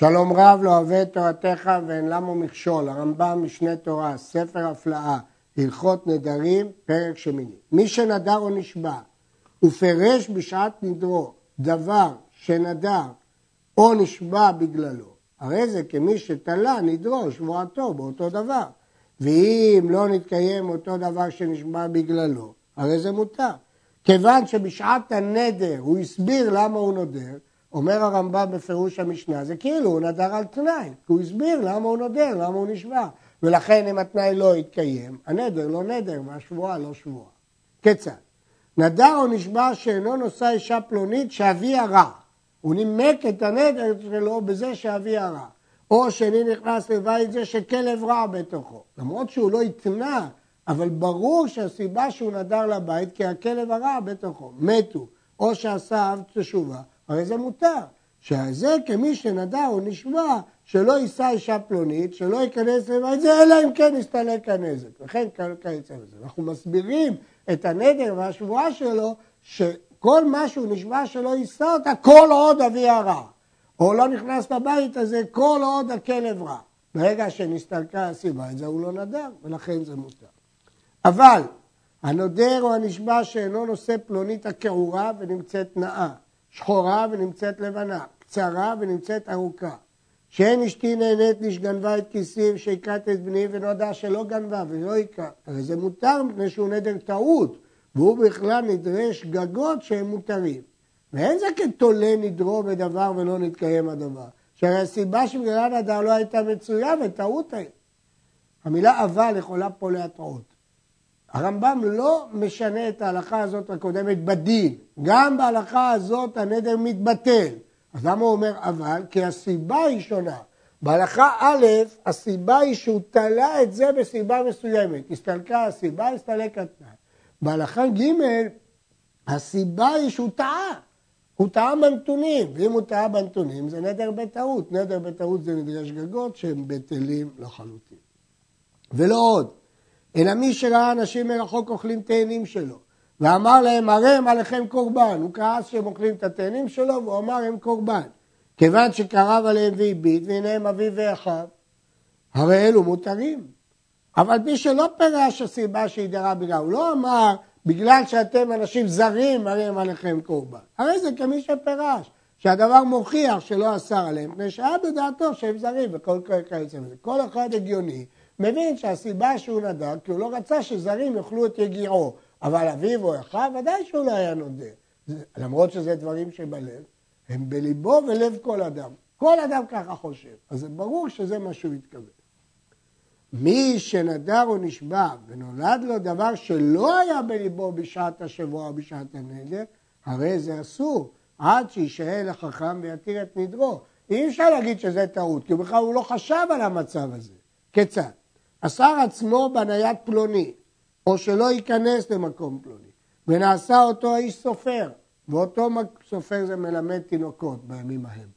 שלום רב לא אוהב את תורתך ואין למה מכשול, הרמב"ם משנה תורה, ספר הפלאה, הלכות נדרים, פרק שמיני. מי שנדר או נשבע ופרש בשעת נדרו דבר שנדר או נשבע בגללו, הרי זה כמי שתלה נדרו שבועתו באותו דבר. ואם לא נתקיים אותו דבר שנשבע בגללו, הרי זה מותר. כיוון שבשעת הנדר הוא הסביר למה הוא נודר, אומר הרמב"ם בפירוש המשנה, זה כאילו הוא נדר על תנאי, כי הוא הסביר למה הוא נודר, למה הוא נשבע. ולכן אם התנאי לא יתקיים, הנדר לא נדר והשבועה לא שבועה. כיצד? נדר או נשבע שאינו נושא אישה פלונית שאביה רע. הוא נימק את הנדר שלו בזה שאביה רע. או שני נכנס לבית זה שכלב רע בתוכו. למרות שהוא לא התנה, אבל ברור שהסיבה שהוא נדר לבית כי הכלב הרע בתוכו. מתו. או שעשה אב תשובה, הרי זה מותר. שזה כמי שנדע או נשבע שלא יישא אישה פלונית, שלא ייכנס לבית זה, אלא אם כן יסתלק הנזק. וכן כיוצא בזה. אנחנו מסבירים את הנדר והשבועה שלו, שכל מה שהוא נשבע שלא יישא אותה, כל עוד אבי הרע. או לא נכנס לבית הזה, כל עוד הכלב רע. ברגע שנסתלקה הסיבה, את זה הוא לא נדר, ולכן זה מותר. אבל הנודר או הנשבע שאינו נושא פלונית הכעורה ונמצאת נאה, שחורה ונמצאת לבנה, קצרה ונמצאת ארוכה. שאין אשתי נהנית לי שגנבה את כיסי ושהכת את בני ונודע שלא גנבה ולא הכת. הרי זה מותר מפני שהוא נדר טעות, והוא בכלל נדרש גגות שהם מותרים. ואין זה כתולה נדרו בדבר ולא נתקיים הדבר. שהרי הסיבה שבגלל נדר לא הייתה מצויה וטעות הייתה. המילה אבל יכולה פה להטעות. הרמב"ם לא משנה את ההלכה הזאת הקודמת בדין. גם בהלכה הזאת הנדר מתבטל. אז למה הוא אומר אבל? כי הסיבה היא שונה. בהלכה א', הסיבה היא שהוא תלה את זה בסיבה מסוימת. הסתלקה הסיבה, הסתלק התנאי. בהלכה ג', הסיבה היא שהוא טעה. הוא טעה בנתונים, ואם הוא טעה בנתונים זה נדר בטעות. נדר בטעות זה נדרי שגגות שהם בטלים לחלוטין. ולא עוד, אלא מי שראה אנשים מרחוק אוכלים תאנים שלו, ואמר להם, הרי הם עליכם קורבן. הוא כעס שהם אוכלים את התאנים שלו, והוא אמר, הם קורבן. כיוון שקרב עליהם והביט, והנה הם אביו ואחיו, הרי אלו מותרים. אבל מי שלא פירש הסיבה שהידרה בגלל, הוא לא אמר, בגלל שאתם אנשים זרים, הרי הם עליכם קורבן. הרי זה כמי שפירש, שהדבר מוכיח שלא אסר עליהם, מפני שהיה בדעתו שהם זרים, וכל כיוצא בזה. כל אחד הגיוני מבין שהסיבה שהוא נדר, כי הוא לא רצה שזרים יאכלו את יגיעו, אבל אביו או אחיו, ודאי שהוא לא היה נודר. למרות שזה דברים שבלב, הם בליבו ולב כל אדם. כל אדם ככה חושב. אז זה ברור שזה מה שהוא התכוון. מי שנדר או נשבע ונולד לו דבר שלא היה בליבו בשעת השבוע או בשעת הנדר, הרי זה אסור, עד שישאל החכם ויתיר את נדרו. אי אפשר להגיד שזה טעות, כי בכלל הוא לא חשב על המצב הזה. כיצד? אסר עצמו בניית פלוני, או שלא ייכנס למקום פלוני, ונעשה אותו האיש סופר, ואותו סופר זה מלמד תינוקות בימים ההם,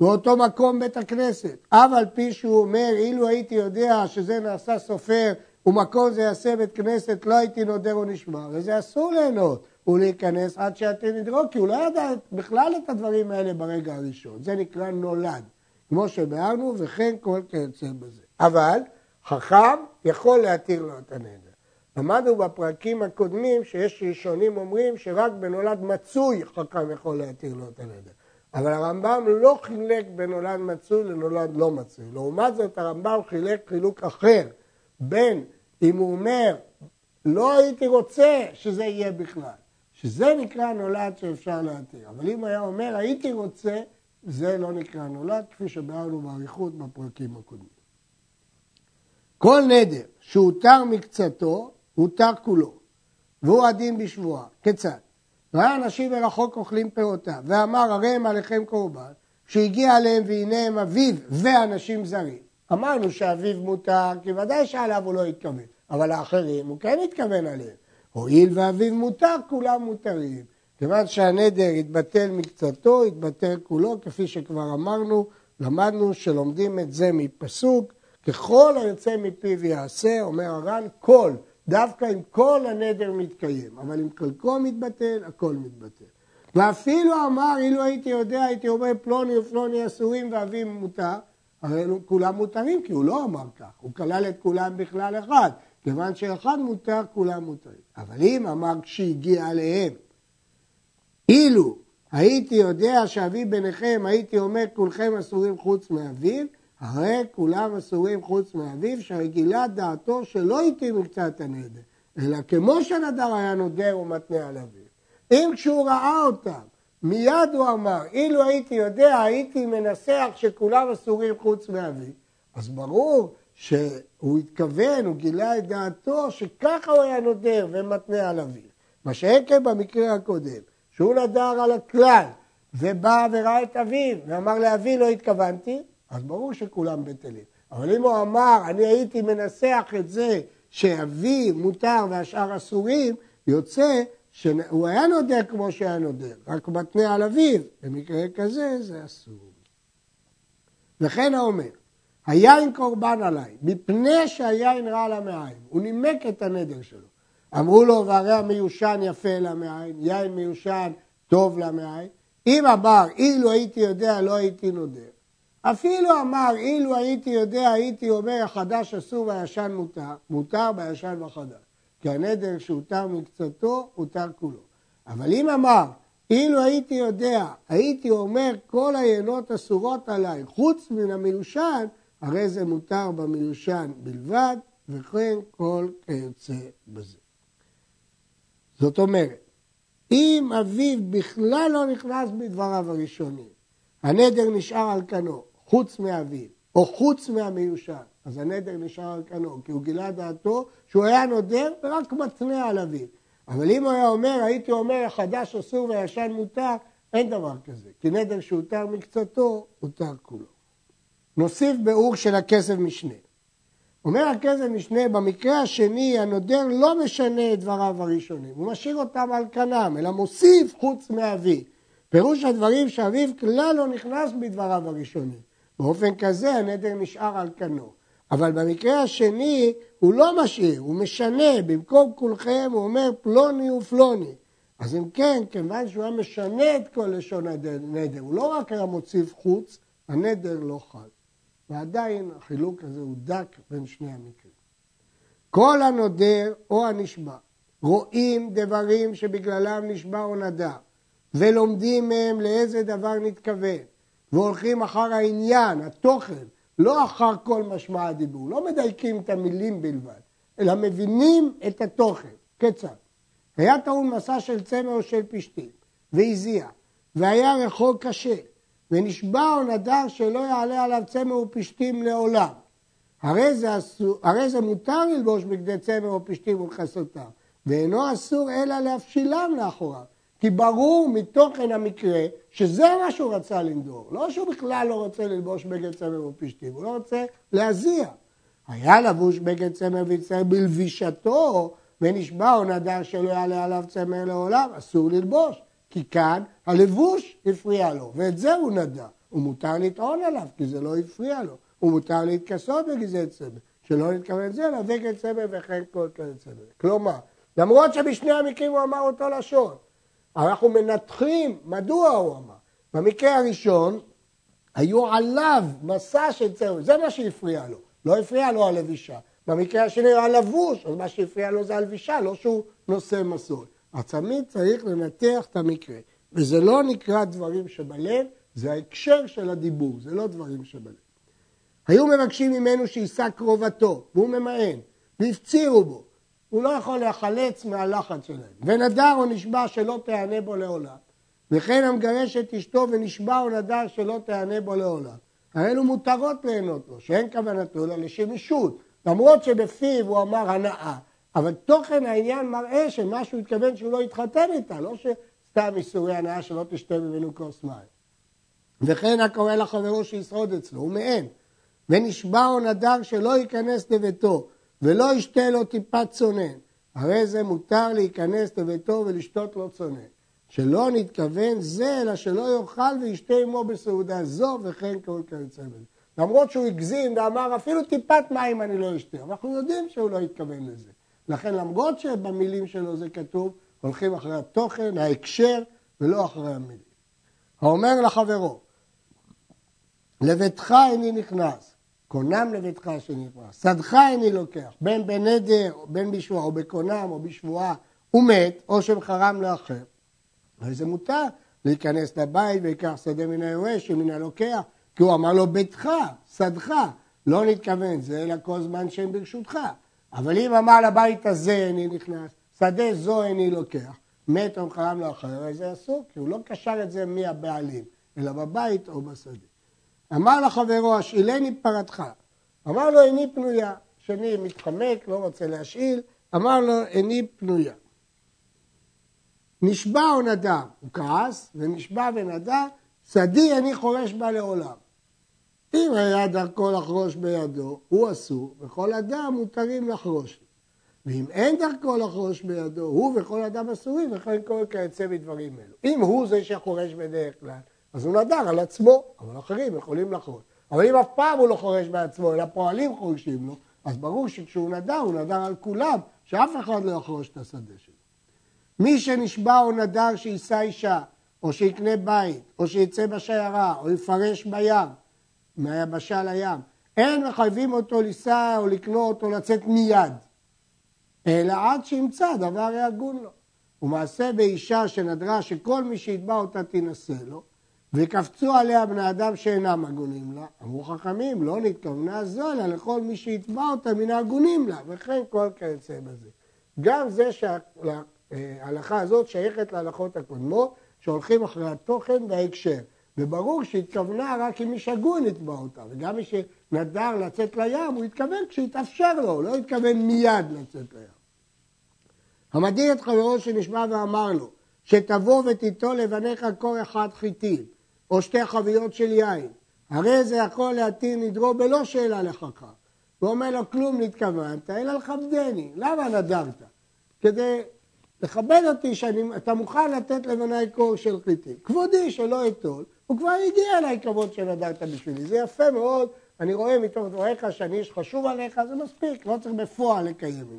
ואותו מקום בית הכנסת, אף על פי שהוא אומר, אילו הייתי יודע שזה נעשה סופר ומקום זה יעשה בית כנסת, לא הייתי נודר או נשמע, וזה אסור ליהנות. ולהיכנס עד שאתם נדרו, כי הוא לא ידע בכלל את הדברים האלה ברגע הראשון, זה נקרא נולד, כמו שביארנו, וכן כל כיוצא בזה. אבל חכם יכול להתיר לו את הנדר. למדנו בפרקים הקודמים שיש ראשונים אומרים שרק בנולד מצוי חכם יכול להתיר לו את הנדר. אבל הרמב"ם לא חילק בין נולד מצוי לנולד לא מצוי. לעומת זאת הרמב"ם חילק חילוק אחר בין אם הוא אומר לא הייתי רוצה שזה יהיה בכלל, שזה נקרא נולד שאפשר להתיר. אבל אם היה אומר הייתי רוצה, זה לא נקרא נולד, כפי שביארנו באריכות בפרקים הקודמים. כל נדר שהותר מקצתו, הותר כולו, והוא הדין בשבועה. כיצד? ראה אנשים מרחוק אוכלים פירותיו, ואמר הרי הם עליכם קורבן, שהגיע אליהם והנה הם אביו ואנשים זרים. אמרנו שאביו מותר, כי ודאי שעליו הוא לא התכוון, אבל האחרים הוא כן התכוון עליהם. הואיל ואביו מותר, כולם מותרים. כיוון שהנדר התבטל מקצתו, התבטל כולו, כפי שכבר אמרנו, למדנו שלומדים את זה מפסוק ככל היוצא מפיו יעשה, אומר הר"ן, כל, דווקא אם כל הנדר מתקיים, אבל אם חלקו מתבטל, הכל מתבטל. ואפילו אמר, אילו הייתי יודע, הייתי אומר פלוני ופלוני אסורים ואביו מותר, הרי כולם מותרים, כי הוא לא אמר כך, הוא כלל את כולם בכלל אחד. כיוון שאחד מותר, כולם מותרים. אבל אם אמר כשהגיע עליהם, אילו הייתי יודע שאבי ביניכם, הייתי אומר כולכם אסורים חוץ מאביו, הרי כולם אסורים חוץ מאביו, שרגילה דעתו שלא איתי מקצת הנדר, אלא כמו שנדר היה נודר ומתנה על אביו. אם כשהוא ראה אותם, מיד הוא אמר, אילו הייתי יודע, הייתי מנסח שכולם אסורים חוץ מאביו, אז ברור שהוא התכוון, הוא גילה את דעתו, שככה הוא היה נודר ומתנה על אביו. מה שעקב במקרה הקודם, שהוא נדר על הכלל, ובא וראה את אביו, ואמר לאבי לא התכוונתי, אז ברור שכולם בטלים. אבל אם הוא אמר, אני הייתי מנסח את זה שאבי מותר והשאר אסורים, יוצא שהוא היה נודר כמו שהיה נודר, רק מתנה על אביו, במקרה כזה זה אסור. וכן האומר, היין קורבן עליי, מפני שהיין רע למעיים. הוא נימק את הנדר שלו. אמרו לו, והרי המיושן יפה למעיים, יין מיושן טוב למעיים. אם אמר, אילו הייתי יודע, לא הייתי נודר. אפילו אמר, אילו הייתי יודע, הייתי אומר, החדש אסור והישן מותר, מותר בישן וחדש. כי הנדר שהותר מקצתו, הותר כולו. אבל אם אמר, אילו הייתי יודע, הייתי אומר, כל היינות אסורות עליי, חוץ מן המיושן, הרי זה מותר במיושן בלבד, וכן כל כיוצא בזה. זאת אומרת, אם אביו בכלל לא נכנס בדבריו הראשונים, הנדר נשאר על כנו, חוץ מאביו, או חוץ מהמיושן, אז הנדר נשאר על כנו, כי הוא גילה דעתו שהוא היה נודר ורק מתנה על אביו. אבל אם הוא היה אומר, הייתי אומר, החדש אסור והישן מותר, אין דבר כזה. כי נדר שהותר מקצתו, הותר כולו. נוסיף באור של הכסף משנה. אומר הכסף משנה, במקרה השני הנודר לא משנה את דבריו הראשונים, הוא משאיר אותם על כנם, אלא מוסיף חוץ מאבי. פירוש הדברים שאביו כלל לא נכנס בדבריו הראשונים. באופן כזה הנדר נשאר על כנו. אבל במקרה השני הוא לא משאיר, הוא משנה, במקום כולכם הוא אומר פלוני ופלוני. אז אם כן, כיוון שהוא היה משנה את כל לשון הנדר, הוא לא רק היה מוסיף חוץ, הנדר לא חל. ועדיין החילוק הזה הוא דק בין שני המקרים. כל הנודר או הנשבע רואים דברים שבגללם נשבע או נדר ולומדים מהם לאיזה דבר נתכוון והולכים אחר העניין, התוכן, לא אחר כל משמע הדיבור, לא מדייקים את המילים בלבד, אלא מבינים את התוכן. כיצד? היה טעון מסע של צמר או של פשתים, והזיע, והיה רחוק קשה, ונשבע או נדר שלא יעלה עליו צמר ופשתים לעולם. הרי זה, אסור, הרי זה מותר ללבוש בגדי צמר או פשתים ולכסותם, ואינו אסור אלא להפשילם לאחוריו. כי ברור מתוכן המקרה שזה מה שהוא רצה לנדור. לא שהוא בכלל לא רוצה ללבוש בגד צמר ופשתים, הוא לא רוצה להזיע. היה לבוש בגד צמר ויצטרך בלבישתו, ונשבע או נדר שלא יעלה עליו צמר לעולם, אסור ללבוש. כי כאן הלבוש הפריע לו, ואת זה הוא נדע. הוא מותר לטעון עליו, כי זה לא הפריע לו. הוא מותר להתכסות בגזי צמר, שלא נתכוון את זה, אלא בגד צמר וכן כל כזה צמר. כלומר, למרות שבשני המקרים הוא אמר אותו לשון, אנחנו מנתחים מדוע הוא אמר. במקרה הראשון, היו עליו מסע של צמר, זה מה שהפריע לו. לא הפריע לו הלבישה. במקרה השני הוא הלבוש, אז מה שהפריע לו זה הלבישה, לא שהוא נושא מסור. אז תמיד צריך לנתח את המקרה. וזה לא נקרא דברים שבלב, זה ההקשר של הדיבור, זה לא דברים שבלב. היו מבקשים ממנו שיישא קרובתו, והוא ממאן, והפצירו בו. הוא לא יכול להיחלץ מהלחץ שלהם. ונדר או נשבע שלא תענה בו לעולם. וכן המגרש את אשתו ונשבע או נדר שלא תענה בו לעולם. הרי אלו מותרות ליהנות לו, שאין כוונתו אלא לשמישות. למרות שבפיו הוא אמר הנאה, אבל תוכן העניין מראה שמשהו התכוון שהוא לא יתחתן איתה, לא שסתם איסורי הנאה שלא תשתה ממנו כוס מים. וכן הקורא לחברו שישרוד אצלו, הוא מאין. ונשבע או נדר שלא ייכנס לביתו ולא ישתה לו טיפת צונן. הרי זה מותר להיכנס לביתו ולשתות לו צונן. שלא נתכוון זה, אלא שלא יאכל וישתה עמו בסעודה זו וכן כל כיוצא בזה. למרות שהוא הגזים ואמר אפילו טיפת מים אני לא אשתה, אנחנו יודעים שהוא לא התכוון לזה. לכן למרות שבמילים שלו זה כתוב, הולכים אחרי התוכן, ההקשר, ולא אחרי המילים. האומר לחברו, לביתך איני נכנס, קונם לביתך שנכנס, שדך איני לוקח, בין בנדר, בין בשבועה, או בקונם, או בשבועה, הוא מת, או שמחרם לאחר. הרי זה מותר להיכנס לבית ויקח שדה מן היורש ומן הלוקח, כי הוא אמר לו ביתך, שדך, לא נתכוון זה, אלא כל זמן שהם ברשותך. אבל אם אמר לבית הזה איני נכנס, שדה זו איני לוקח, מת או מחרם לאחר, הרי זה אסור, כי הוא לא קשר את זה מהבעלים, אלא בבית או בשדה. אמר לחברו, השאילני פרתך. אמר לו, איני פנויה. שני מתחמק, לא רוצה להשאיל, אמר לו, איני פנויה. נשבע או נדר, הוא כעס, ונשבע ונדר, שדי אני חורש בה לעולם. אם היה דרכו לחרוש בידו, הוא אסור, וכל אדם מותרים לחרוש. ואם אין דרכו לחרוש בידו, הוא וכל אדם אסורים, וכן כל כיוצא בדברים אלו. אם הוא זה שחורש בדרך כלל, אז הוא נדר על עצמו, אבל אחרים יכולים לחרוש. אבל אם אף פעם הוא לא חורש בעצמו, אלא פועלים חורשים לו, אז ברור שכשהוא נדר, הוא נדר על כולם, שאף אחד לא יחרוש את השדה שלו. מי שנשבע או נדר שיישא אישה, או שיקנה בית, או שיצא בשיירה, או יפרש בים, מהיבשה לים, אין מחייבים אותו לישא או לקנות או לצאת מיד, אלא עד שימצא דבר יגון לו. ומעשה באישה שנדרה שכל מי שיתבע אותה תינשא לו, וקפצו עליה בני אדם שאינם הגונים לה, אמרו חכמים, לא נתכוונה זו, אלא לכל מי שיתבע אותה מן ההגונים לה, וכן כל כיוצא בזה. גם זה שההלכה הזאת שייכת להלכות הקודמות, שהולכים אחרי התוכן וההקשר. וברור שהתכוונה רק אם איש הגון יתבע אותה, וגם מי שנדר לצאת לים, הוא התכוון כשהתאפשר לו, הוא לא התכוון מיד לצאת לים. המדיר את חברו שנשבע ואמר לו, שתבוא ותיטול לבניך קור אחד חיטים, או שתי חביות של יין, הרי זה יכול להתיר נדרו בלא שאלה לחכם. הוא אומר לו, כלום נתכוונת, אלא לכבדני. למה נדרת? כדי לכבד אותי שאתה מוכן לתת לבניי קור של חיטים. כבודי שלא אטול, הוא כבר הגיע אליי כבוד שנדרת בשבילי. זה יפה מאוד, אני רואה מתוך דבריך שאני איש חשוב עליך, זה מספיק, לא צריך בפועל לקיים את זה.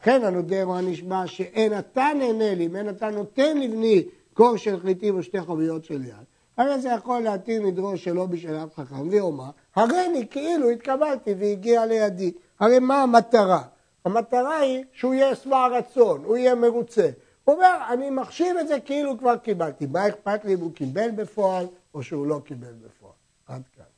לכן הנודר או הנשבע שאין אתה נהנה לי, אם אין אתה נותן לבני קור של חיטים או שתי חביות של יד, הרי זה יכול להתיר נדרו שלא בשאלת חכם, ויאמר, הריני כאילו התקבלתי והגיע לידי. הרי מה המטרה? המטרה היא שהוא יהיה שבע רצון, הוא יהיה מרוצה. הוא אומר, אני מחשיב את זה כאילו כבר קיבלתי. מה אכפת לי אם הוא קיבל בפועל או שהוא לא קיבל בפועל? עד כאן.